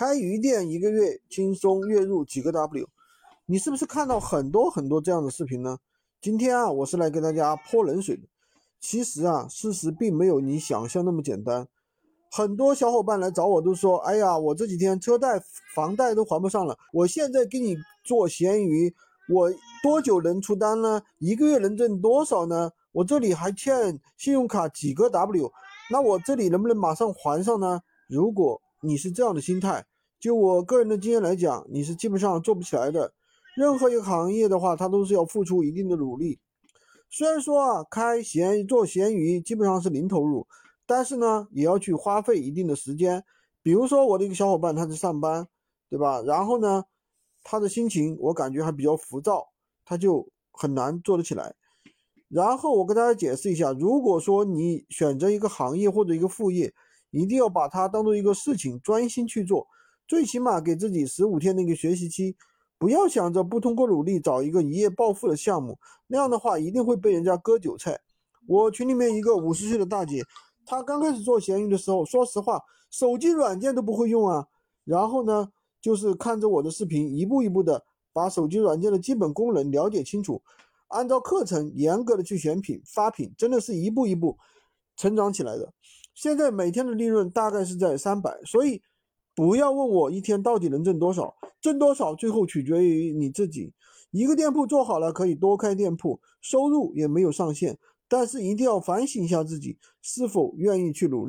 开鱼店一个月轻松月入几个 W，你是不是看到很多很多这样的视频呢？今天啊，我是来给大家泼冷水的。其实啊，事实并没有你想象那么简单。很多小伙伴来找我都说：“哎呀，我这几天车贷、房贷都还不上了，我现在给你做闲鱼，我多久能出单呢？一个月能挣多少呢？我这里还欠信用卡几个 W，那我这里能不能马上还上呢？”如果你是这样的心态，就我个人的经验来讲，你是基本上做不起来的。任何一个行业的话，它都是要付出一定的努力。虽然说啊，开闲做闲鱼基本上是零投入，但是呢，也要去花费一定的时间。比如说我的一个小伙伴，他在上班，对吧？然后呢，他的心情我感觉还比较浮躁，他就很难做得起来。然后我跟大家解释一下，如果说你选择一个行业或者一个副业，一定要把它当做一个事情，专心去做。最起码给自己十五天的一个学习期，不要想着不通过努力找一个一夜暴富的项目，那样的话一定会被人家割韭菜。我群里面一个五十岁的大姐，她刚开始做闲鱼的时候，说实话，手机软件都不会用啊。然后呢，就是看着我的视频，一步一步的把手机软件的基本功能了解清楚，按照课程严格的去选品发品，真的是一步一步成长起来的。现在每天的利润大概是在三百，所以不要问我一天到底能挣多少，挣多少最后取决于你自己。一个店铺做好了可以多开店铺，收入也没有上限，但是一定要反省一下自己是否愿意去努力。